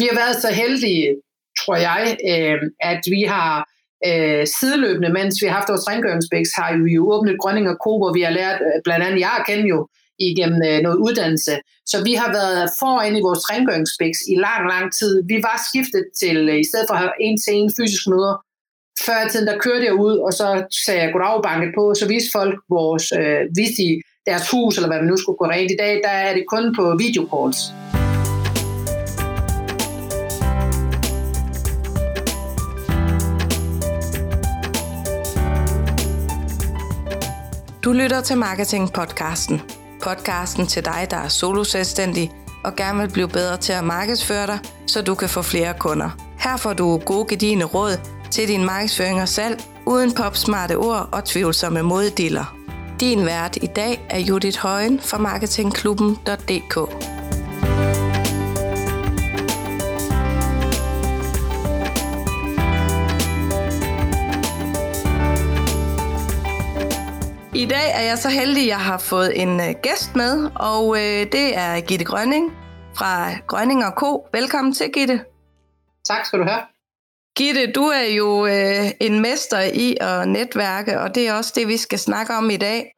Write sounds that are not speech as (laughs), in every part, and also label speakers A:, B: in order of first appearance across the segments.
A: Vi har været så heldige, tror jeg, øh, at vi har øh, sideløbende, mens vi har haft vores rengøringsbæks, har vi jo åbnet Grønning og Co., hvor vi har lært, øh, blandt andet jeg kender jo, igennem øh, noget uddannelse. Så vi har været foran i vores rengøringsbæks i lang, lang tid. Vi var skiftet til, øh, i stedet for at have en til en fysisk møder, før i tiden, der kørte jeg ud, og så sagde jeg goddag banket på, så viste folk vores, øh, viste de deres hus, eller hvad man nu skulle gå rent. I dag, der er det kun på videocalls.
B: Du lytter til Marketing-podcasten. Podcasten til dig, der er solo-selvstændig og gerne vil blive bedre til at markedsføre dig, så du kan få flere kunder. Her får du gode gedigende råd til din markedsføring og salg, uden popsmarte ord og tvivlsomme moddiller. Din vært i dag er Judith Højen fra marketingklubben.dk. I dag er jeg så heldig, at jeg har fået en øh, gæst med, og øh, det er Gitte Grønning fra Grønning og Co. Velkommen til, Gitte.
A: Tak skal du have.
B: Gitte, du er jo øh, en mester i at netværke, og det er også det, vi skal snakke om i dag.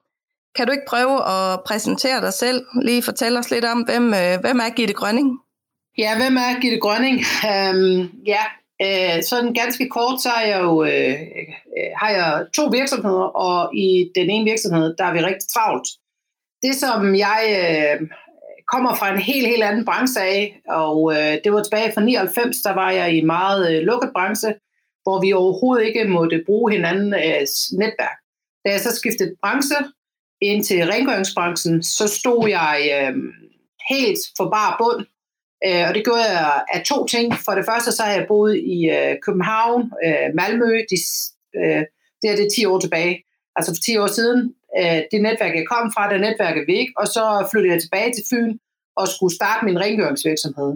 B: Kan du ikke prøve at præsentere dig selv? Lige fortælle os lidt om, hvem, øh, hvem er Gitte Grønning?
A: Ja, hvem er Gitte Grønning? Um, ja, øh, sådan ganske kort, så er jeg jo, øh, øh, har jeg to virksomheder, og i den ene virksomhed, der er vi rigtig travlt. Det, som jeg øh, kommer fra en helt, helt anden branche af, og øh, det var tilbage fra 99, der var jeg i en meget øh, lukket branche, hvor vi overhovedet ikke måtte bruge hinandens øh, netværk. Da jeg så skiftede branche ind til rengøringsbranchen, så stod jeg øh, helt for bare bund, øh, og det gjorde jeg af to ting. For det første så har jeg boet i øh, København, øh, Malmø, de, øh, det er det 10 år tilbage, altså for 10 år siden, øh, det netværk, jeg kom fra, det netværk er væk, og så flyttede jeg tilbage til Fyn og skulle starte min rengøringsvirksomhed.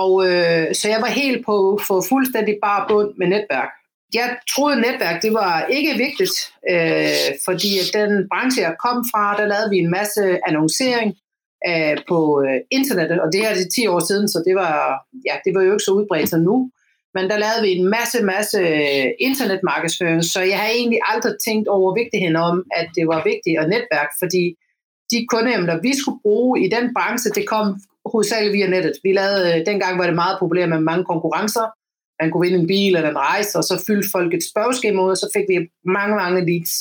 A: Og øh, så jeg var helt på for fuldstændig bare bund med netværk. Jeg troede, at netværk det var ikke vigtigt, øh, fordi den branche, jeg kom fra, der lavede vi en masse annoncering øh, på øh, internettet, og det her er 10 år siden, så det var, ja, det var jo ikke så udbredt som nu. Men der lavede vi en masse, masse øh, internetmarkedsføring, så jeg har egentlig aldrig tænkt over vigtigheden om, at det var vigtigt at netværk, fordi de kundeemner, vi skulle bruge i den branche, det kom hovedsageligt via nettet. Vi lavede, øh, dengang var det meget populært med mange konkurrencer. Man kunne vinde en bil eller en rejse, og så fyldte folk et spørgeskema ud, og så fik vi mange, mange leads.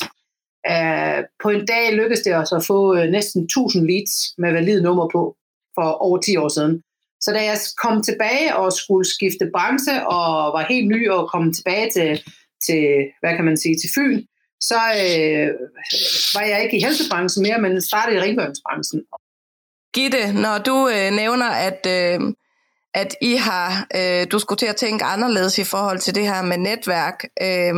A: Uh, på en dag lykkedes det os at få uh, næsten 1000 leads med valide nummer på for over 10 år siden. Så da jeg kom tilbage og skulle skifte branche og var helt ny og kom tilbage til, til hvad kan man sige, til Fyn, så øh, var jeg ikke i helsebranchen mere, men startede i rengøringsbranchen.
B: Gitte, når du øh, nævner, at, øh, at I har, øh, du skulle til at tænke anderledes i forhold til det her med netværk, øh,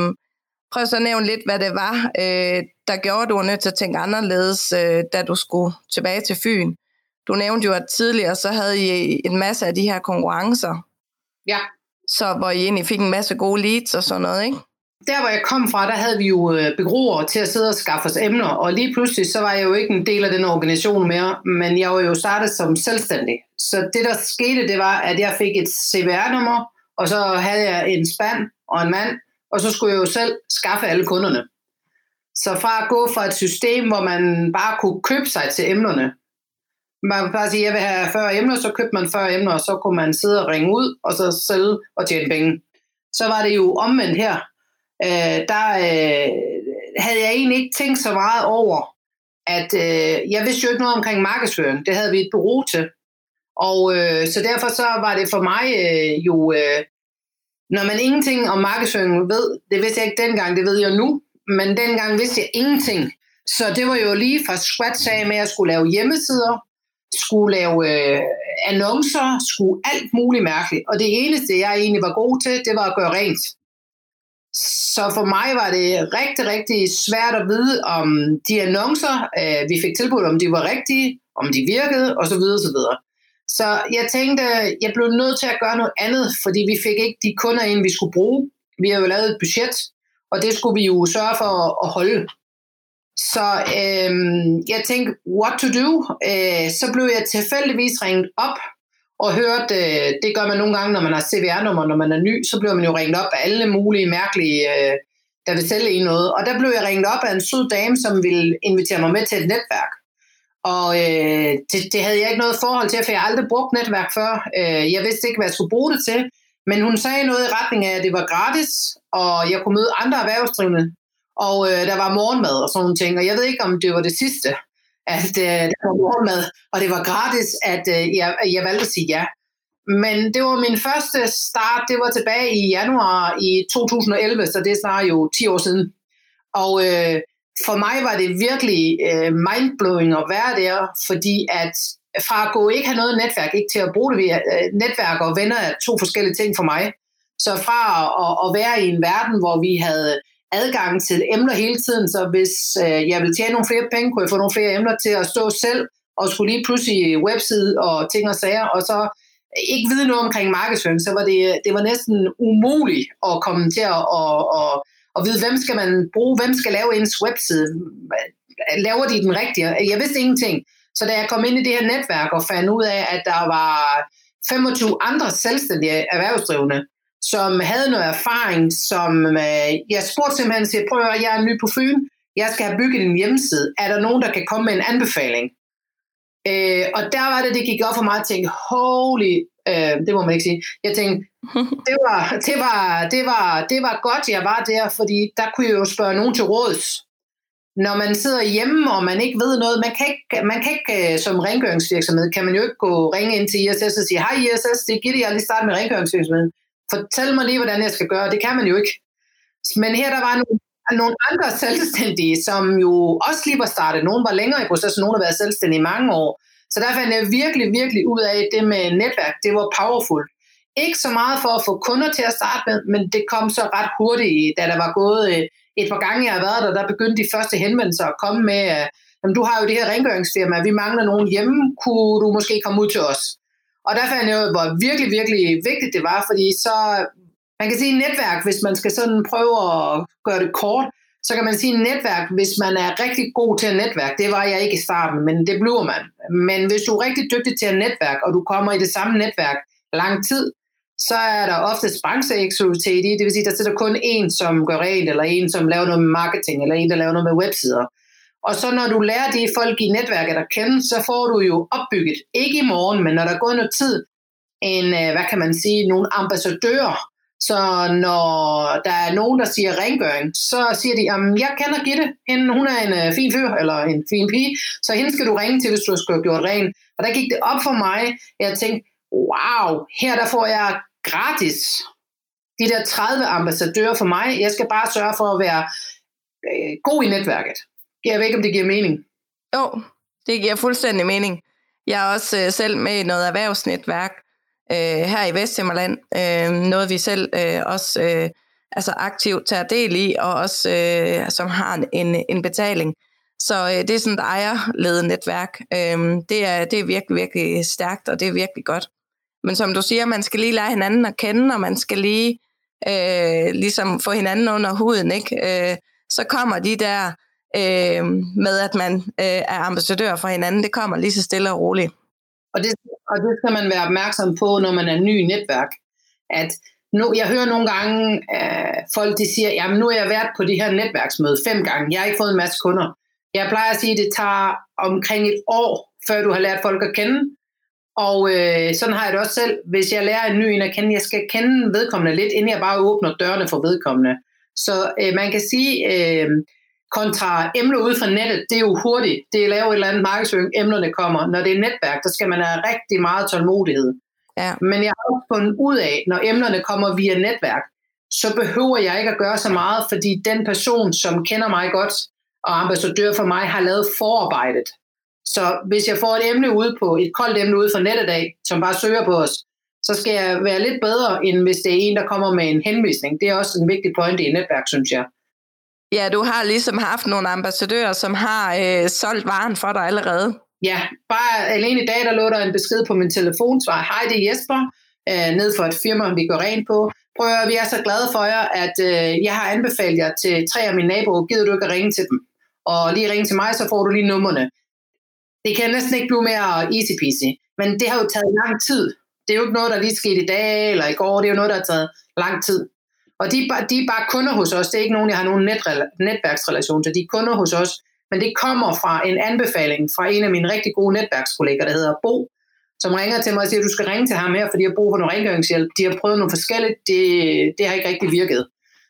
B: prøv så at nævne lidt, hvad det var, øh, der gjorde, du var nødt til at tænke anderledes, øh, da du skulle tilbage til Fyn. Du nævnte jo, at tidligere så havde I en masse af de her konkurrencer.
A: Ja.
B: Så hvor I egentlig fik en masse gode leads og sådan noget, ikke?
A: Der, hvor jeg kom fra, der havde vi jo øh, begroer til at sidde og skaffe os emner, og lige pludselig, så var jeg jo ikke en del af den organisation mere, men jeg var jo startet som selvstændig. Så det, der skete, det var, at jeg fik et CVR-nummer, og så havde jeg en spand og en mand, og så skulle jeg jo selv skaffe alle kunderne. Så fra at gå fra et system, hvor man bare kunne købe sig til emnerne, man kunne bare sige, at jeg vil have 40 emner, så købte man 40 emner, og så kunne man sidde og ringe ud, og så sælge og tjene penge. Så var det jo omvendt her øh, der øh, havde jeg egentlig ikke tænkt så meget over, at øh, jeg vidste jo ikke noget omkring markedsføring. Det havde vi et bureau til. Og øh, så derfor så var det for mig øh, jo, øh, når man ingenting om markedsføring ved, det vidste jeg ikke dengang, det ved jeg nu, men dengang vidste jeg ingenting. Så det var jo lige fra scratch af med, at jeg skulle lave hjemmesider, skulle lave øh, annoncer, skulle alt muligt mærkeligt. Og det eneste, jeg egentlig var god til, det var at gøre rent. Så for mig var det rigtig, rigtig svært at vide, om de annoncer, øh, vi fik tilbudt, om de var rigtige, om de virkede, osv. osv. Så jeg tænkte, jeg blev nødt til at gøre noget andet, fordi vi fik ikke de kunder ind, vi skulle bruge. Vi har jo lavet et budget, og det skulle vi jo sørge for at holde. Så øh, jeg tænkte, what to do? Øh, så blev jeg tilfældigvis ringet op, og hørte, øh, det gør man nogle gange, når man har CVR-nummer, når man er ny, så bliver man jo ringet op af alle mulige mærkelige, øh, der vil sælge en noget. Og der blev jeg ringet op af en sød dame, som ville invitere mig med til et netværk. Og øh, det, det havde jeg ikke noget forhold til, for jeg har aldrig brugt netværk før. Øh, jeg vidste ikke, hvad jeg skulle bruge det til. Men hun sagde noget i retning af, at det var gratis, og jeg kunne møde andre erhvervsdrivende, og øh, der var morgenmad og sådan nogle ting. Og jeg ved ikke, om det var det sidste, at øh, der var morgenmad, og det var gratis, at øh, jeg, jeg valgte at sige ja. Men det var min første start, det var tilbage i januar i 2011, så det er snart jo 10 år siden. Og øh, for mig var det virkelig øh, mindblowing at være der, fordi at fra at gå ikke have noget netværk, ikke til at bruge det via øh, netværk og venner er to forskellige ting for mig. Så fra at, at være i en verden, hvor vi havde adgang til emner hele tiden, så hvis øh, jeg ville tjene nogle flere penge, kunne jeg få nogle flere emner til at stå selv, og skulle lige pludselig webside og ting og sager, og så ikke vide noget omkring markedsføring, så var det, det var næsten umuligt at komme til at og, og, og vide, hvem skal man bruge, hvem skal lave ens webside, laver de den rigtige? Jeg vidste ingenting. Så da jeg kom ind i det her netværk og fandt ud af, at der var 25 andre selvstændige erhvervsdrivende, som havde noget erfaring, som øh, jeg spurgte simpelthen, siger, prøv at jeg er ny på Fyn, jeg skal have bygget en hjemmeside, er der nogen, der kan komme med en anbefaling? Øh, og der var det, det gik op for mig at tænke, holy, øh, det må man ikke sige, jeg tænkte, det (laughs) var, det, var, det, var, det var godt, jeg var der, fordi der kunne jeg jo spørge nogen til råds når man sidder hjemme, og man ikke ved noget, man kan ikke, man kan ikke øh, som rengøringsvirksomhed, kan man jo ikke gå ringe ind til ISS og sige, hej ISS, det er Gitte, jeg lige starte med rengøringsvirksomheden. Fortæl mig lige, hvordan jeg skal gøre. Det kan man jo ikke. Men her der var nogle, nogle andre selvstændige, som jo også lige var startet. Nogle var længere i processen, nogle har været selvstændige i mange år. Så der fandt jeg virkelig, virkelig ud af det med netværk. Det var powerful. Ikke så meget for at få kunder til at starte med, men det kom så ret hurtigt, da der var gået øh, et par gange, jeg har været der, der begyndte de første henvendelser at komme med, at jamen, du har jo det her rengøringsfirma, vi mangler nogen hjemme, kunne du måske komme ud til os? Og der fandt jeg ud, hvor virkelig, virkelig vigtigt det var, fordi så, man kan sige netværk, hvis man skal sådan prøve at gøre det kort, så kan man sige netværk, hvis man er rigtig god til at netværk. Det var jeg ikke i starten, men det bliver man. Men hvis du er rigtig dygtig til at netværk, og du kommer i det samme netværk lang tid, så er der ofte brancheeksklusivitet i, det vil sige, der sidder kun en, som gør rent, eller en, som laver noget med marketing, eller en, der laver noget med websider. Og så når du lærer de folk i netværket at kende, så får du jo opbygget, ikke i morgen, men når der er gået noget tid, en, øh, hvad kan man sige, nogle ambassadører. Så når der er nogen, der siger rengøring, så siger de, at jeg kender Gitte, hende, hun er en øh, fin fyr, eller en fin pige, så hende skal du ringe til, hvis du skal have gjort rent. Og der gik det op for mig, jeg tænkte, wow, her der får jeg gratis. De der 30 ambassadører for mig, jeg skal bare sørge for at være øh, god i netværket. Jeg ved ikke, om det giver mening.
B: Jo, det giver fuldstændig mening. Jeg er også øh, selv med i noget erhvervsnetværk øh, her i Vesthimmerland. Øh, noget vi selv øh, også øh, altså aktivt tager del i, og også øh, som har en, en betaling. Så øh, det er sådan et ejerledet netværk. Øh, det, er, det er virkelig, virkelig stærkt, og det er virkelig godt. Men som du siger, man skal lige lære hinanden at kende, og man skal lige øh, ligesom få hinanden under huden, ikke? Øh, så kommer de der øh, med, at man øh, er ambassadør for hinanden, det kommer lige så stille og roligt.
A: Og det, og det skal man være opmærksom på, når man er ny i netværk. At nu, jeg hører nogle gange øh, folk, de siger, jamen nu har jeg været på det her netværksmøde fem gange, jeg har ikke fået en masse kunder. Jeg plejer at sige, at det tager omkring et år, før du har lært folk at kende, og øh, sådan har jeg det også selv. Hvis jeg lærer en ny en at kende, jeg skal kende vedkommende lidt, inden jeg bare åbner dørene for vedkommende. Så øh, man kan sige, øh, kontra emner ude fra nettet, det er jo hurtigt. Det er lavet et eller andet markedsføring, emnerne kommer. Når det er netværk, der skal man have rigtig meget tålmodighed. Ja. Men jeg har også fundet ud af, når emnerne kommer via netværk, så behøver jeg ikke at gøre så meget, fordi den person, som kender mig godt, og ambassadør for mig, har lavet forarbejdet. Så hvis jeg får et emne ude på, et koldt emne ude fra nettet af, som bare søger på os, så skal jeg være lidt bedre, end hvis det er en, der kommer med en henvisning. Det er også en vigtig point i et netværk, synes jeg.
B: Ja, du har ligesom haft nogle ambassadører, som har øh, solgt varen for dig allerede.
A: Ja, bare alene i dag, der lå der en besked på min telefonsvar. Hej, det er Jesper, øh, ned for et firma, vi går rent på. Prøv at vi er så glade for jer, at øh, jeg har anbefalet jer til tre af mine naboer. Gider du ikke at ringe til dem? Og lige ringe til mig, så får du lige nummerne det kan næsten ikke blive mere easy peasy. Men det har jo taget lang tid. Det er jo ikke noget, der lige skete i dag eller i går. Det er jo noget, der har taget lang tid. Og de, de er bare kunder hos os. Det er ikke nogen, jeg har nogen netværksrelation til. De er kunder hos os. Men det kommer fra en anbefaling fra en af mine rigtig gode netværkskolleger, der hedder Bo, som ringer til mig og siger, at du skal ringe til ham her, fordi jeg har brug for noget rengøringshjælp. De har prøvet noget forskelligt. Det, det har ikke rigtig virket.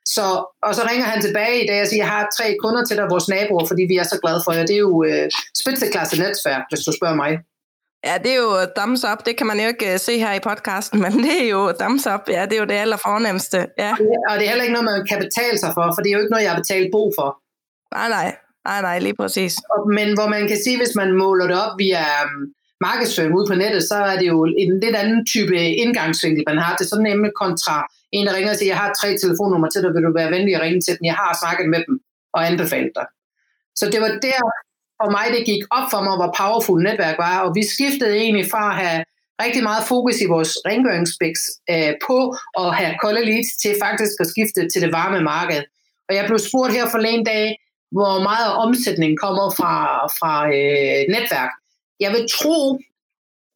A: Så, og så ringer han tilbage i dag og siger, jeg har tre kunder til dig, vores naboer, fordi vi er så glade for jer. Det er jo øh, spidseklasse netværk, hvis du spørger mig.
B: Ja, det er jo thumbs up. Det kan man jo ikke uh, se her i podcasten, (laughs) men det er jo thumbs up. Ja, det er jo det allerfornemmeste. Ja.
A: Og det er heller ikke noget, man kan betale sig for, for det er jo ikke noget, jeg har betalt bo for.
B: Nej, nej. Nej, nej, lige præcis.
A: Men hvor man kan sige, hvis man måler det op via um, markedsføring ude på nettet, så er det jo en lidt anden type indgangsvinkel, man har. Det er sådan nemlig kontra en, der ringer og siger, jeg har tre telefonnumre til dig, vil du være venlig at ringe til dem? Jeg har snakket med dem og anbefalet dig. Så det var der for mig, det gik op for mig, hvor powerful netværk var, og vi skiftede egentlig fra at have rigtig meget fokus i vores rengøringsbiks øh, på at have kolde leads til faktisk at skifte til det varme marked. Og jeg blev spurgt her forleden dag, hvor meget omsætning kommer fra, fra øh, netværk. Jeg vil tro,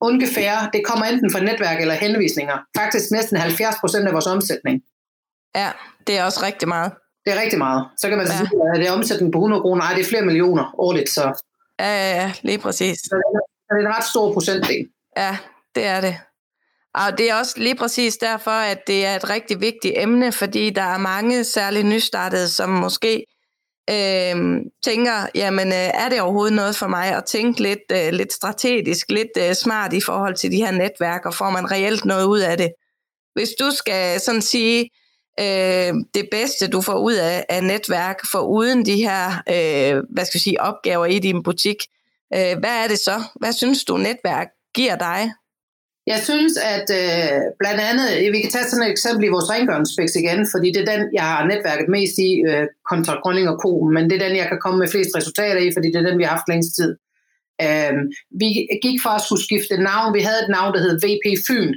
A: ungefær, det kommer enten fra netværk eller henvisninger. Faktisk næsten 70 procent af vores omsætning.
B: Ja, det er også rigtig meget.
A: Det er rigtig meget. Så kan man ja. sige, at det er omsætning på 100 kroner. Ej, det er flere millioner årligt, så...
B: Ja, ja, ja, lige præcis. Så
A: det er en ret stor procentdel.
B: Ja, det er det. Og det er også lige præcis derfor, at det er et rigtig vigtigt emne, fordi der er mange særligt nystartede, som måske øh, tænker, jamen øh, er det overhovedet noget for mig at tænke lidt, øh, lidt strategisk, lidt øh, smart i forhold til de her netværk, og får man reelt noget ud af det? Hvis du skal sådan sige, øh, det bedste, du får ud af, af netværk, for uden de her øh, hvad skal jeg sige, opgaver i din butik, øh, hvad er det så? Hvad synes du, netværk giver dig?
A: Jeg synes, at øh, blandt andet, vi kan tage sådan et eksempel i vores rengøringsspeks igen, fordi det er den, jeg har netværket mest i, øh, kontra Grønning og Co., men det er den, jeg kan komme med flest resultater i, fordi det er den, vi har haft længst tid. Øh, vi gik fra at skulle skifte navn. Vi havde et navn, der hed VP Fyn.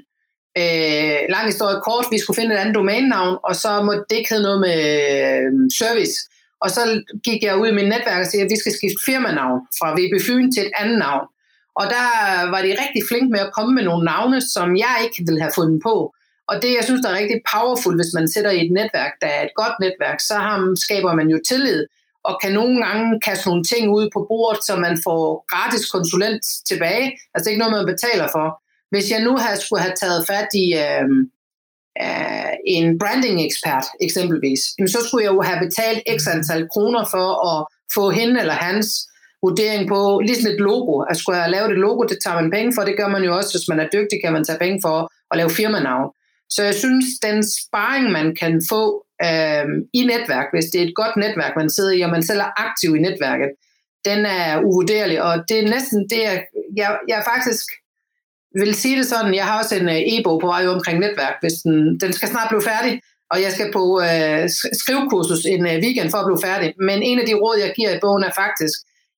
A: Øh, lang historie kort, vi skulle finde et andet domænenavn, og så måtte det ikke hedde noget med øh, service. Og så gik jeg ud i min netværk og sagde, at vi skal skifte firmanavn fra VP Fyn til et andet navn. Og der var de rigtig flinke med at komme med nogle navne, som jeg ikke ville have fundet på. Og det, jeg synes, der er rigtig powerful, hvis man sætter i et netværk, der er et godt netværk, så skaber man jo tillid, og kan nogle gange kaste nogle ting ud på bordet, så man får gratis konsulent tilbage. Altså ikke noget, man betaler for. Hvis jeg nu havde, skulle have taget fat i øh, øh, en branding ekspert eksempelvis, så skulle jeg jo have betalt x antal kroner for at få hende eller hans vurdering på, ligesom et logo. At skulle jeg lave et logo, det tager man penge for. Det gør man jo også, hvis man er dygtig, kan man tage penge for at lave firmanavn. Så jeg synes, den sparring, man kan få øh, i netværk, hvis det er et godt netværk, man sidder i, og man selv er aktiv i netværket, den er uvurderlig. Og det er næsten det, jeg, jeg, jeg faktisk vil sige det sådan, jeg har også en øh, e-bog på vej omkring netværk, hvis den, den skal snart blive færdig, og jeg skal på øh, skrivekursus en øh, weekend for at blive færdig. Men en af de råd, jeg giver i bogen er faktisk,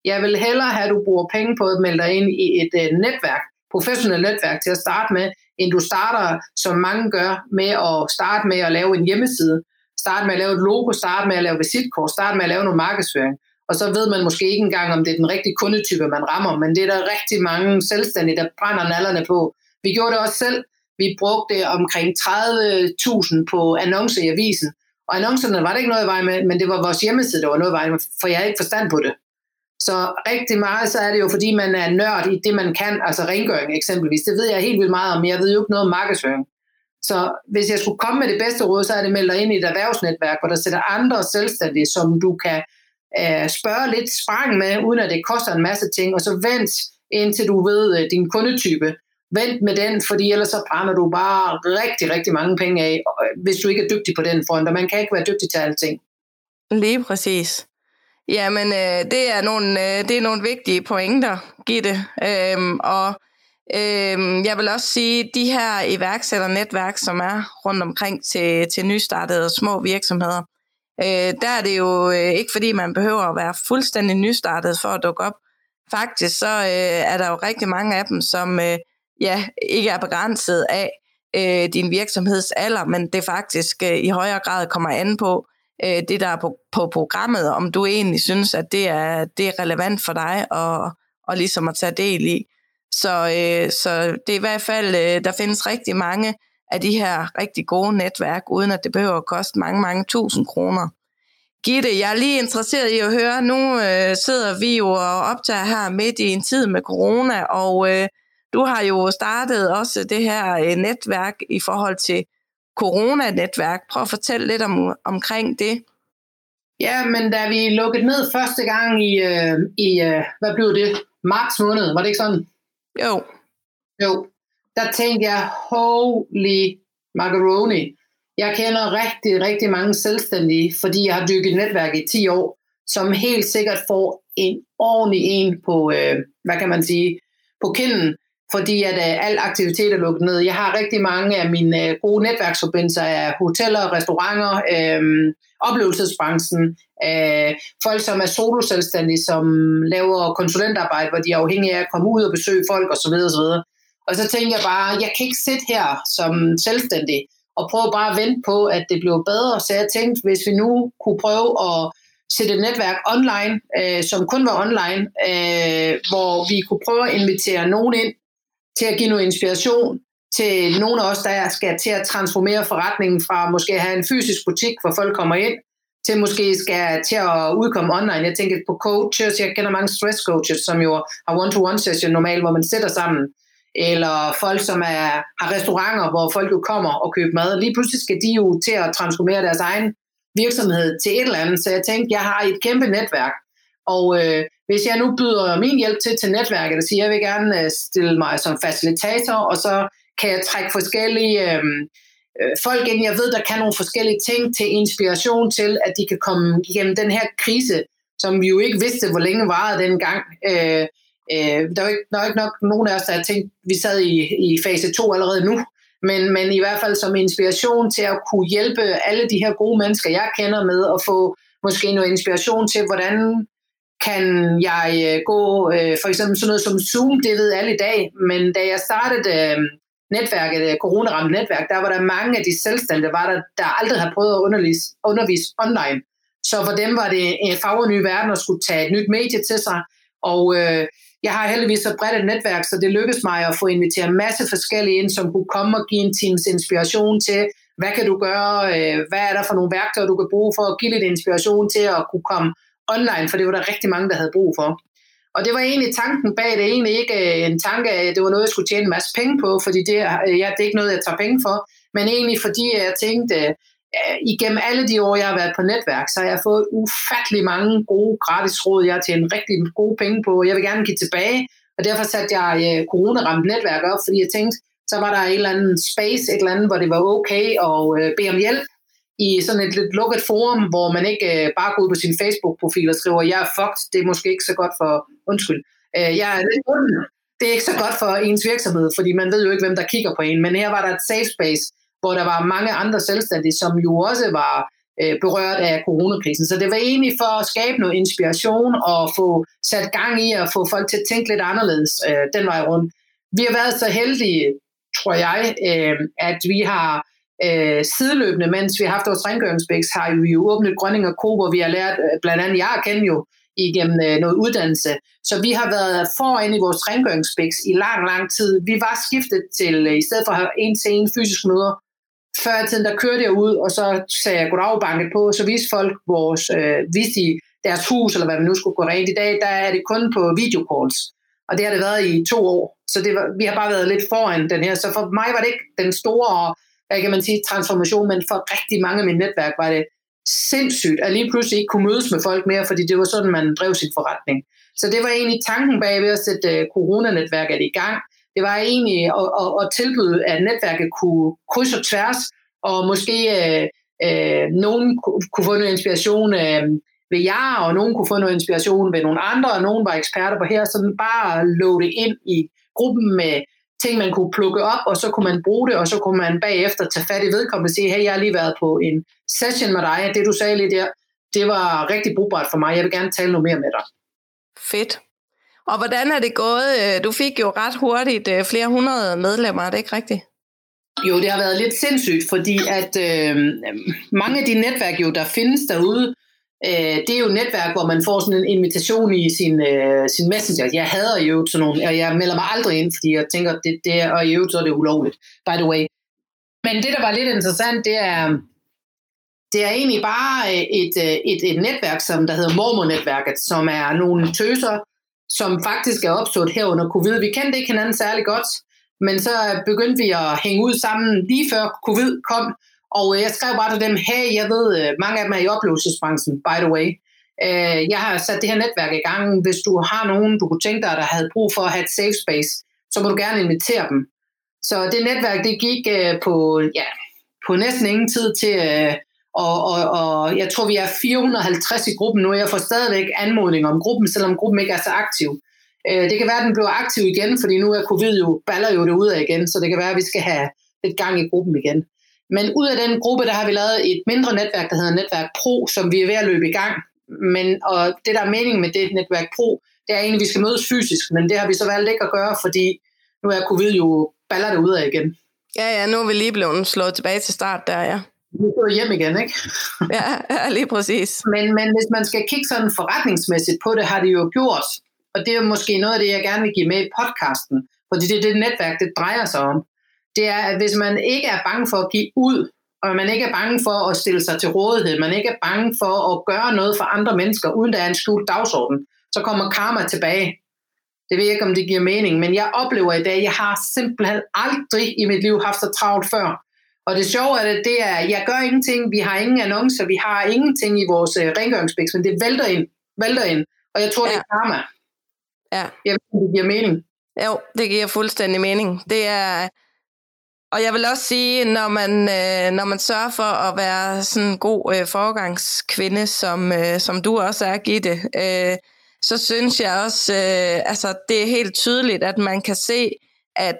A: jeg vil hellere have, at du bruger penge på at melde dig ind i et øh, netværk, professionelt netværk til at starte med, end du starter, som mange gør, med at starte med at lave en hjemmeside, starte med at lave et logo, starte med at lave visitkort, starte med at lave noget markedsføring. Og så ved man måske ikke engang, om det er den rigtige kundetype, man rammer, men det er der rigtig mange selvstændige, der brænder nallerne på. Vi gjorde det også selv. Vi brugte omkring 30.000 på annoncer i avisen. Og annoncerne var det ikke noget i vej med, men det var vores hjemmeside, der var noget i vej med, for jeg havde ikke forstand på det. Så rigtig meget, så er det jo, fordi man er nørd i det, man kan, altså rengøring eksempelvis. Det ved jeg helt vildt meget om, men jeg ved jo ikke noget om markedsføring. Så hvis jeg skulle komme med det bedste råd, så er det melde dig ind i et erhvervsnetværk, hvor der sætter andre selvstændige, som du kan øh, spørge lidt sprang med, uden at det koster en masse ting, og så vent indtil du ved øh, din kundetype. Vent med den, fordi ellers så brænder du bare rigtig, rigtig mange penge af, øh, hvis du ikke er dygtig på den front, og man kan ikke være dygtig til alting.
B: Lige præcis. Jamen, øh, det, er nogle, øh, det er nogle vigtige pointer, Gitte. Øhm, og øhm, jeg vil også sige, de her iværksætternetværk, som er rundt omkring til, til nystartede små virksomheder, øh, der er det jo øh, ikke fordi, man behøver at være fuldstændig nystartet for at dukke op. Faktisk så øh, er der jo rigtig mange af dem, som øh, ja, ikke er begrænset af øh, din virksomheds alder, men det faktisk øh, i højere grad kommer an på øh, det, der er på, på programmet, om du egentlig synes, at det er, det er relevant for dig og, og ligesom at tage del i. Så, øh, så det er i hvert fald, øh, der findes rigtig mange af de her rigtig gode netværk, uden at det behøver at koste mange, mange tusind kroner. Gitte, jeg er lige interesseret i at høre, nu øh, sidder vi jo og optager her midt i en tid med corona, og øh, du har jo startet også det her øh, netværk i forhold til coronanetværk. Prøv at fortælle lidt om, omkring det.
A: Ja, men da vi lukkede ned første gang i, øh, i øh, hvad blev det, marts måned, var det ikke sådan?
B: Jo.
A: Jo, der tænkte jeg, holy macaroni. Jeg kender rigtig, rigtig mange selvstændige, fordi jeg har dykket netværk i 10 år, som helt sikkert får en ordentlig en på, øh, hvad kan man sige, på kinden, fordi at øh, al aktivitet er lukket ned. Jeg har rigtig mange af mine øh, gode netværksforbindelser af hoteller, restauranter, øh, oplevelsesbranchen, øh, folk som er soloselvstændige, som laver konsulentarbejde, hvor de er afhængige af at komme ud og besøge folk osv. osv. Og så tænker jeg bare, jeg kan ikke sidde her som selvstændig og prøve bare at vente på, at det bliver bedre. Så jeg tænkte, hvis vi nu kunne prøve at sætte et netværk online, øh, som kun var online, øh, hvor vi kunne prøve at invitere nogen ind til at give noget inspiration til nogle af os, der skal til at transformere forretningen fra måske at have en fysisk butik, hvor folk kommer ind, til måske skal til at udkomme online. Jeg tænker på coaches, jeg kender mange stress coaches, som jo har one-to-one session normalt, hvor man sætter sammen eller folk, som er, har restauranter, hvor folk jo kommer og køber mad. Lige pludselig skal de jo til at transformere deres egen virksomhed til et eller andet. Så jeg tænkte, jeg har et kæmpe netværk. Og øh, hvis jeg nu byder min hjælp til til netværket og siger, jeg vil gerne øh, stille mig som facilitator, og så kan jeg trække forskellige øh, øh, folk ind, jeg ved, der kan nogle forskellige ting til inspiration til, at de kan komme igennem den her krise, som vi jo ikke vidste, hvor længe varede dengang. Øh, Øh, der, er jo ikke, der er ikke nok nogen af os, der har tænkt, vi sad i, i fase 2 allerede nu, men, men i hvert fald som inspiration til at kunne hjælpe alle de her gode mennesker, jeg kender med, at få måske noget inspiration til, hvordan kan jeg øh, gå, øh, for eksempel sådan noget som Zoom, det ved alle i dag, men da jeg startede øh, netværket, øh, coronaramt netværk, der var der mange af de selvstændige, var der, der aldrig har prøvet at undervise, undervise online. Så for dem var det en farve ny verden at skulle tage et nyt medie til sig, og øh, jeg har heldigvis så bredt et netværk, så det lykkedes mig at få inviteret en masse forskellige ind, som kunne komme og give en teams inspiration til, hvad kan du gøre, øh, hvad er der for nogle værktøjer, du kan bruge for at give lidt inspiration til at kunne komme online, for det var der rigtig mange, der havde brug for. Og det var egentlig tanken bag det, egentlig ikke øh, en tanke af, at det var noget, jeg skulle tjene en masse penge på, fordi det, øh, ja, det er ikke noget, jeg tager penge for, men egentlig fordi jeg tænkte, øh, igennem alle de år, jeg har været på netværk, så har jeg fået ufattelig mange gode gratis råd, jeg har tjent rigtig gode penge på, jeg vil gerne give tilbage, og derfor satte jeg coronaramt netværk op, fordi jeg tænkte, så var der et eller andet space, et eller andet, hvor det var okay at uh, bede om hjælp i sådan et lidt lukket forum, hvor man ikke øh, bare går ud på sin Facebook-profil og skriver, jeg er fucked, det er måske ikke så godt for, undskyld, øh, jeg er lidt det er ikke så godt for ens virksomhed, fordi man ved jo ikke, hvem der kigger på en, men her var der et safe space, hvor der var mange andre selvstændige, som jo også var øh, berørt af coronakrisen. Så det var egentlig for at skabe noget inspiration og få sat gang i at få folk til at tænke lidt anderledes øh, den vej rundt. Vi har været så heldige, tror jeg, øh, at vi har øh, sideløbende, mens vi har haft vores rengøringsbæks, har vi jo åbnet Grønning og Co., hvor vi har lært, øh, blandt andet jeg kender jo, igennem øh, noget uddannelse. Så vi har været foran i vores rengøringsbæks i lang, lang tid. Vi var skiftet til, øh, i stedet for at have en til en fysisk møder, før i tiden, der kørte jeg ud, og så sagde jeg goddag på, så viste folk vores, øh, viste de deres hus, eller hvad man nu skulle gå rent. I dag, der er det kun på videocalls, og det har det været i to år. Så det var, vi har bare været lidt foran den her. Så for mig var det ikke den store, hvad kan man sige, transformation, men for rigtig mange af mine netværk var det sindssygt, at lige pludselig ikke kunne mødes med folk mere, fordi det var sådan, man drev sin forretning. Så det var egentlig tanken bag ved at sætte uh, coronanetværket i gang, det var egentlig at, at, at tilbyde, at netværket kunne krydse og tværs, og måske øh, øh, nogen kunne få noget inspiration øh, ved jer, og nogen kunne få noget inspiration ved nogle andre, og nogen var eksperter på her, så bare lå det ind i gruppen med ting, man kunne plukke op, og så kunne man bruge det, og så kunne man bagefter tage fat i vedkommende og sige, hey, jeg har lige været på en session med dig, det du sagde lige der, det var rigtig brugbart for mig, jeg vil gerne tale noget mere med dig.
B: Fedt. Og hvordan er det gået? Øh, du fik jo ret hurtigt øh, flere hundrede medlemmer, er det ikke rigtigt?
A: Jo, det har været lidt sindssygt, fordi at øh, mange af de netværk, jo, der findes derude, Øh, det er jo et netværk, hvor man får sådan en invitation i sin, øh, sin messenger. Jeg hader jo sådan nogle, og jeg melder mig aldrig ind, fordi jeg tænker, det, det er, og i øvrigt så er det ulovligt, by the way. Men det, der var lidt interessant, det er, det er egentlig bare øh, et, øh, et, et netværk, som der hedder Mormor-netværket, som er nogle tøser, som faktisk er opstået her under covid. Vi kendte ikke hinanden særlig godt, men så begyndte vi at hænge ud sammen lige før covid kom, og øh, jeg skrev bare til dem, hey, jeg ved, øh, mange af dem er i oplevelsesbranchen, by the way. Øh, jeg har sat det her netværk i gang. Hvis du har nogen, du kunne tænke dig, der havde brug for at have et safe space, så må du gerne invitere dem. Så det netværk, det gik på, ja, på næsten ingen tid til og, og, og jeg tror, vi er 450 i gruppen nu. Jeg får stadigvæk anmodninger om gruppen, selvom gruppen ikke er så aktiv. Det kan være, at den bliver aktiv igen, fordi nu er covid jo, baller jo det ud af igen, så det kan være, at vi skal have lidt gang i gruppen igen. Men ud af den gruppe, der har vi lavet et mindre netværk, der hedder Netværk Pro, som vi er ved at løbe i gang. Men, og det, der er meningen med det Netværk Pro, det er egentlig, at vi skal mødes fysisk, men det har vi så valgt ikke at gøre, fordi nu er covid jo baller det ud af igen.
B: Ja, ja, nu er vi lige blevet slået tilbage til start der, ja
A: nu går hjem igen, ikke? (laughs)
B: ja, ja, lige præcis.
A: Men, men hvis man skal kigge sådan forretningsmæssigt på det, har det jo gjort, og det er jo måske noget af det, jeg gerne vil give med i podcasten, fordi det er det netværk, det drejer sig om. Det er, at hvis man ikke er bange for at give ud, og man ikke er bange for at stille sig til rådighed, man ikke er bange for at gøre noget for andre mennesker, uden der er en skjult dagsorden, så kommer karma tilbage. Det ved jeg ikke, om det giver mening, men jeg oplever i dag, jeg har simpelthen aldrig i mit liv haft så travlt før, og det sjove er, det, det er, jeg gør ingenting, vi har ingen annoncer, vi har ingenting i vores uh, rengøringsbæks, men det vælter ind, vælter ind. Og jeg tror, ja. det er karma.
B: Ja.
A: Jeg ved, det giver mening.
B: Jo, det giver fuldstændig mening. Det er, og jeg vil også sige, når man, øh, når man sørger for at være sådan en god øh, foregangskvinde, som, øh, som du også er, Gitte, øh, så synes jeg også, øh, altså det er helt tydeligt, at man kan se, at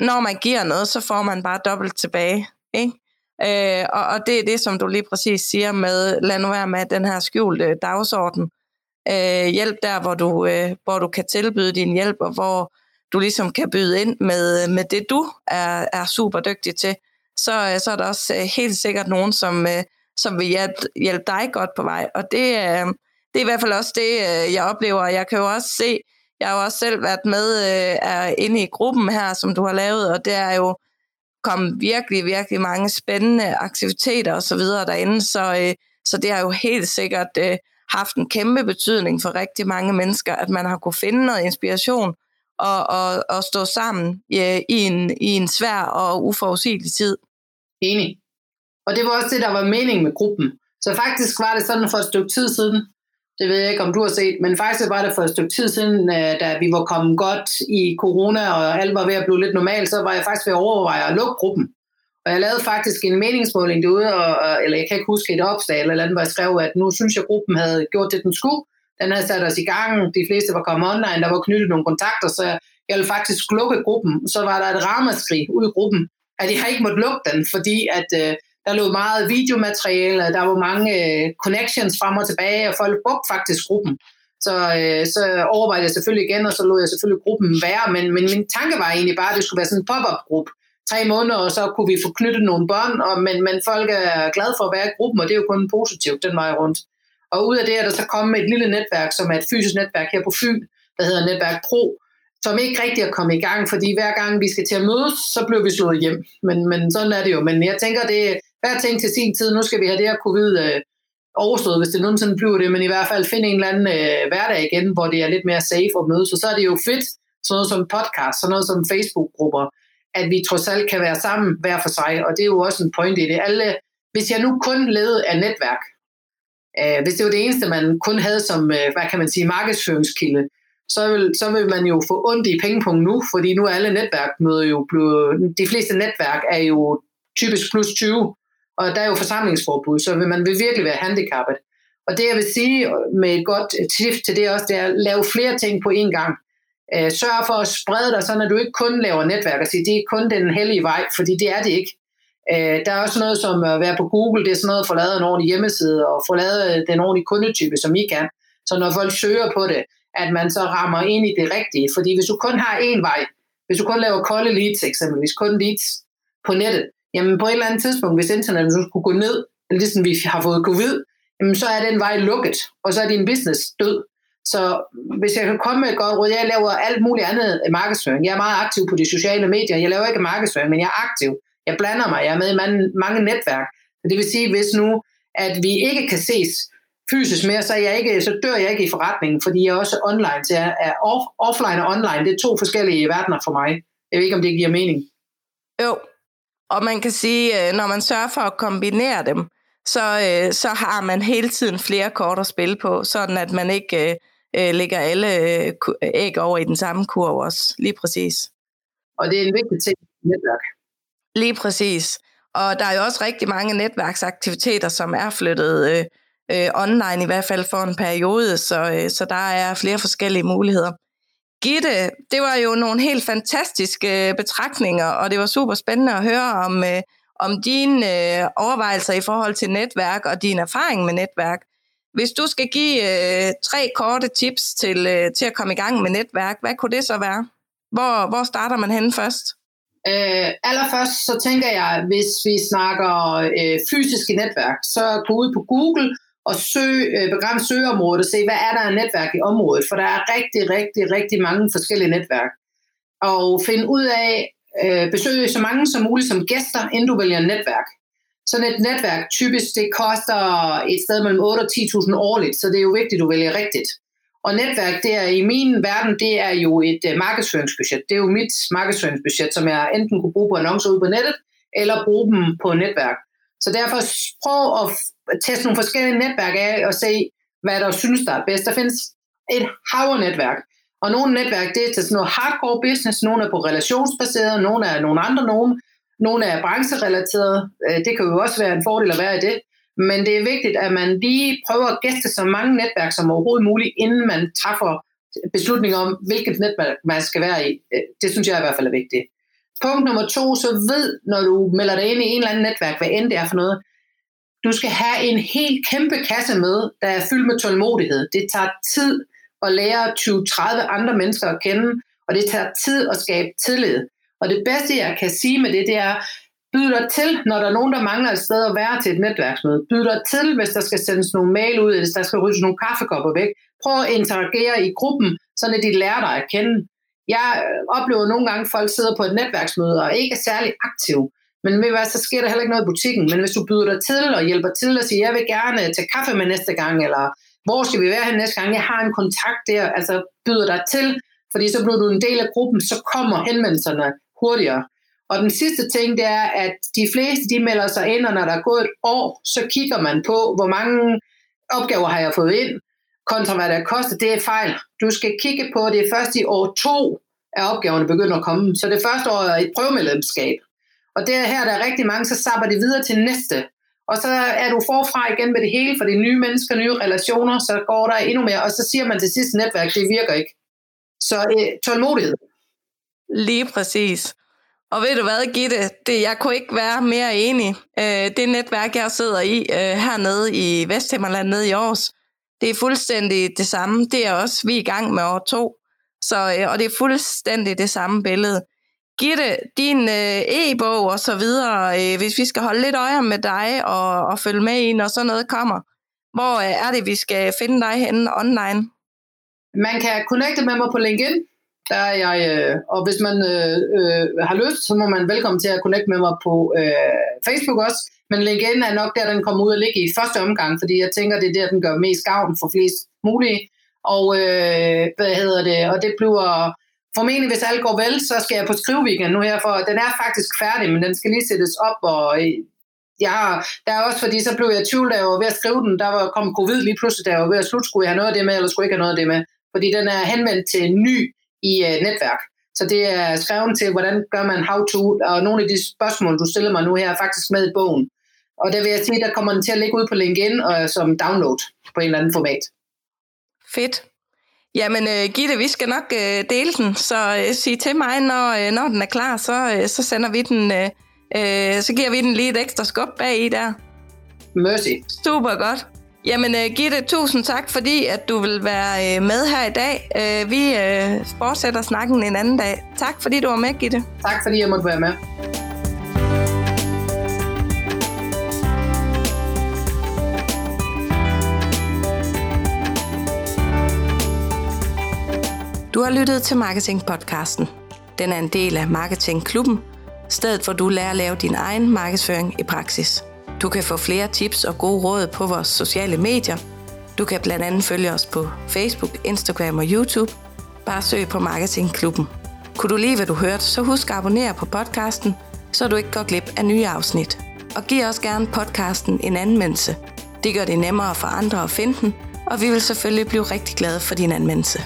B: når man giver noget, så får man bare dobbelt tilbage. Ikke? Øh, og, og det er det, som du lige præcis siger med, lad nu være med den her skjulte dagsorden. Øh, hjælp der, hvor du, øh, hvor du kan tilbyde din hjælp, og hvor du ligesom kan byde ind med, med det, du er, er super dygtig til. Så, øh, så er der også øh, helt sikkert nogen, som, øh, som vil hjælpe, hjælpe dig godt på vej. Og det, det er i hvert fald også det, jeg oplever. Jeg kan jo også se, jeg har jo også selv været med er inde i gruppen her, som du har lavet, og det er jo kommet virkelig, virkelig mange spændende aktiviteter og så videre derinde, så, så det har jo helt sikkert haft en kæmpe betydning for rigtig mange mennesker, at man har kunne finde noget inspiration og, og, og stå sammen øh, i, en, i en svær og uforudsigelig tid.
A: Enig. Og det var også det, der var meningen med gruppen. Så faktisk var det sådan for et stykke tid siden, det ved jeg ikke, om du har set, men faktisk var det for et stykke tid siden, øh, da vi var kommet godt i corona, og alt var ved at blive lidt normalt, så var jeg faktisk ved at overveje at lukke gruppen. Og jeg lavede faktisk en meningsmåling derude, og, eller jeg kan ikke huske et opslag eller andet, hvor jeg skrev, at nu synes jeg, at gruppen havde gjort det, den skulle. Den havde sat os i gang, de fleste var kommet online, der var knyttet nogle kontakter, så jeg ville faktisk lukke gruppen. Så var der et ramaskrig ud i gruppen, at jeg har ikke måtte lukke den, fordi at øh, der lå meget videomateriale, der var mange øh, connections frem og tilbage, og folk brugte faktisk gruppen. Så, øh, så overvejede jeg selvfølgelig igen, og så lod jeg selvfølgelig gruppen være, men, men min tanke var egentlig bare, at det skulle være sådan en pop-up-gruppe. Tre måneder, og så kunne vi få knyttet nogle bånd, og, men, men folk er glade for at være i gruppen, og det er jo kun positivt den vej rundt. Og ud af det er der så kommet et lille netværk, som er et fysisk netværk her på Fyn, der hedder Netværk Pro, som ikke rigtig er kommet i gang, fordi hver gang vi skal til at mødes, så bliver vi slået hjem. Men, men sådan er det jo. Men jeg tænker, det, hver ting til sin tid, nu skal vi have det her covid øh, overstået, hvis det nogensinde bliver det, men i hvert fald finde en eller anden øh, hverdag igen, hvor det er lidt mere safe at mødes, og så er det jo fedt, sådan noget som podcast, sådan noget som Facebook-grupper, at vi trods alt kan være sammen hver for sig, og det er jo også en point i det. Alle, hvis jeg nu kun levede af netværk, øh, hvis det var det eneste, man kun havde som, øh, hvad kan man sige, markedsføringskilde, så vil, så vil man jo få ondt i pengepunkt nu, fordi nu er alle netværk jo blevet, de fleste netværk er jo typisk plus 20, og der er jo forsamlingsforbud, så vil man vil virkelig være handicappet. Og det jeg vil sige med et godt tip til det også, det er at lave flere ting på én gang. Øh, sørg for at sprede dig, så når du ikke kun laver netværk og siger, det er kun den hellige vej, fordi det er det ikke. Øh, der er også noget som at være på Google, det er sådan noget at få lavet en ordentlig hjemmeside og få lavet øh, den ordentlige kundetype, som I kan. Så når folk søger på det, at man så rammer ind i det rigtige. Fordi hvis du kun har én vej, hvis du kun laver kolde leads eksempelvis, kun leads på nettet, jamen på et eller andet tidspunkt, hvis internettet skulle gå ned, ligesom vi har fået covid, jamen, så er den vej lukket, og så er din business død. Så hvis jeg kan komme med et godt råd, jeg laver alt muligt andet markedsføring. Jeg er meget aktiv på de sociale medier. Jeg laver ikke markedsføring, men jeg er aktiv. Jeg blander mig. Jeg er med i mange, mange netværk. Det vil sige, hvis nu, at vi ikke kan ses fysisk mere, så, jeg ikke, så dør jeg ikke i forretningen, fordi jeg er også online. Så jeg er off, offline og online. Det er to forskellige verdener for mig. Jeg ved ikke, om det giver mening.
B: Jo, og man kan sige, øh, når man sørger for at kombinere dem, så, øh, så har man hele tiden flere kort at spille på, sådan at man ikke øh, lægger alle æg over i den samme kurv også. Lige præcis.
A: Og det er en vigtig ting i netværk.
B: Lige præcis. Og der er jo også rigtig mange netværksaktiviteter, som er flyttet øh, øh, online, i hvert fald for en periode, så, øh, så der er flere forskellige muligheder. Gitte, det var jo nogle helt fantastiske øh, betragtninger, og det var super spændende at høre om, øh, om dine øh, overvejelser i forhold til netværk og din erfaring med netværk. Hvis du skal give øh, tre korte tips til, øh, til at komme i gang med netværk, hvad kunne det så være? Hvor, hvor starter man henne først?
A: Øh, allerførst så tænker jeg, hvis vi snakker øh, fysiske netværk, så gå ud på Google og søg, øh, begrænse søgeområdet og se, hvad er der af netværk i området, for der er rigtig, rigtig, rigtig mange forskellige netværk. Og find ud af, øh, besøg så mange som muligt som gæster, inden du vælger netværk. Sådan et netværk typisk, det koster et sted mellem 8 og 10.000 årligt, så det er jo vigtigt, at du vælger rigtigt. Og netværk, det er i min verden, det er jo et uh, markedsføringsbudget. Det er jo mit markedsføringsbudget, som jeg enten kunne bruge på annoncer ude på nettet, eller bruge dem på netværk. Så derfor prøv at teste nogle forskellige netværk af og se, hvad der synes, der er bedst. Der findes et hav netværk. Og nogle netværk, det er til sådan noget hardcore business, nogle er på relationsbaseret, nogle er nogle andre nogen, nogle er brancherelateret. Øh, det kan jo også være en fordel at være i det. Men det er vigtigt, at man lige prøver at gæste så mange netværk som overhovedet muligt, inden man træffer beslutning om, hvilket netværk man skal være i. Øh, det synes jeg i hvert fald er vigtigt. Punkt nummer to, så ved, når du melder dig ind i en eller anden netværk, hvad end det er for noget, du skal have en helt kæmpe kasse med, der er fyldt med tålmodighed. Det tager tid at lære 20-30 andre mennesker at kende, og det tager tid at skabe tillid. Og det bedste, jeg kan sige med det, det er, byd dig til, når der er nogen, der mangler et sted at være til et netværksmøde. Byd dig til, hvis der skal sendes nogle mail ud, hvis der skal ryddes nogle kaffekopper væk. Prøv at interagere i gruppen, så de lærer dig at kende. Jeg øh, oplever nogle gange, at folk sidder på et netværksmøde og ikke er særlig aktive. Men ved hvad, så sker der heller ikke noget i butikken. Men hvis du byder dig til og hjælper til og siger, jeg vil gerne øh, tage kaffe med næste gang, eller hvor skal vi være her næste gang, jeg har en kontakt der, altså byder dig til, fordi så bliver du en del af gruppen, så kommer henvendelserne hurtigere. Og den sidste ting, det er, at de fleste, de melder sig ind, og når der er gået et år, så kigger man på, hvor mange opgaver har jeg fået ind, kontra hvad det koster, det er fejl. Du skal kigge på, at det er først i år to, at opgaverne begynder at komme. Så det første år er et prøvemedlemskab. Og det er her, der er rigtig mange, så sapper de videre til næste. Og så er du forfra igen med det hele, for det er nye mennesker, nye relationer, så går der endnu mere, og så siger man til sidst netværk, det virker ikke. Så øh, tålmodighed.
B: Lige præcis. Og ved du hvad, Gitte, det, jeg kunne ikke være mere enig. Øh, det netværk, jeg sidder i øh, hernede i Vesthimmerland, nede i Aarhus, det er fuldstændig det samme. Det er også, vi er i gang med år to. Så, øh, og det er fuldstændig det samme billede. Gitte, din øh, e-bog og så videre, øh, hvis vi skal holde lidt øje med dig og, og følge med i, når sådan noget kommer, hvor øh, er det, vi skal finde dig henne online?
A: Man kan connecte med mig på LinkedIn, der er jeg, øh, og hvis man øh, øh, har lyst, så må man velkommen til at connecte med mig på øh, Facebook også. Men LinkedIn er nok der, den kommer ud og ligge i første omgang, fordi jeg tænker, det er der, den gør mest gavn for flest mulige. Og øh, hvad hedder det? Og det bliver formentlig, hvis alt går vel, så skal jeg på skriveweekend nu her, for den er faktisk færdig, men den skal lige sættes op, og øh, jeg har, der er også fordi, så blev jeg tvivl, da jeg var ved at skrive den, der var kom covid lige pludselig, da jeg var ved at slutte, skulle jeg have noget af det med, eller skulle jeg ikke have noget af det med, fordi den er henvendt til ny i uh, netværk. Så det er skrevet til, hvordan gør man how to, og nogle af de spørgsmål, du stiller mig nu her, er faktisk med i bogen. Og der vil jeg sige, der kommer den til at ligge ud på LinkedIn og som download på en eller anden format.
B: Fedt. Jamen uh, Gitte, vi skal nok uh, dele den, så uh, sig til mig, når, uh, når den er klar, så, uh, så sender vi den, uh, uh, så giver vi den lige et ekstra skub bag i der.
A: Mercy.
B: Super godt. Jamen, uh, Gitte, tusind tak, fordi at du vil være øh, med her i dag. Øh, vi uh, fortsætter snakken en anden dag. Tak, fordi du var med, Gitte.
A: Tak, fordi jeg måtte være med.
B: Du har lyttet til Marketing-podcasten. Den er en del af Marketing Klubben, stedet hvor du lærer at lave din egen markedsføring i praksis. Du kan få flere tips og gode råd på vores sociale medier. Du kan blandt andet følge os på Facebook, Instagram og YouTube. Bare søg på Marketingklubben. Kunne du lide, hvad du hørte, så husk at abonnere på podcasten, så du ikke går glip af nye afsnit. Og giv også gerne podcasten en anmeldelse. Det gør det nemmere for andre at finde den, og vi vil selvfølgelig blive rigtig glade for din anmeldelse.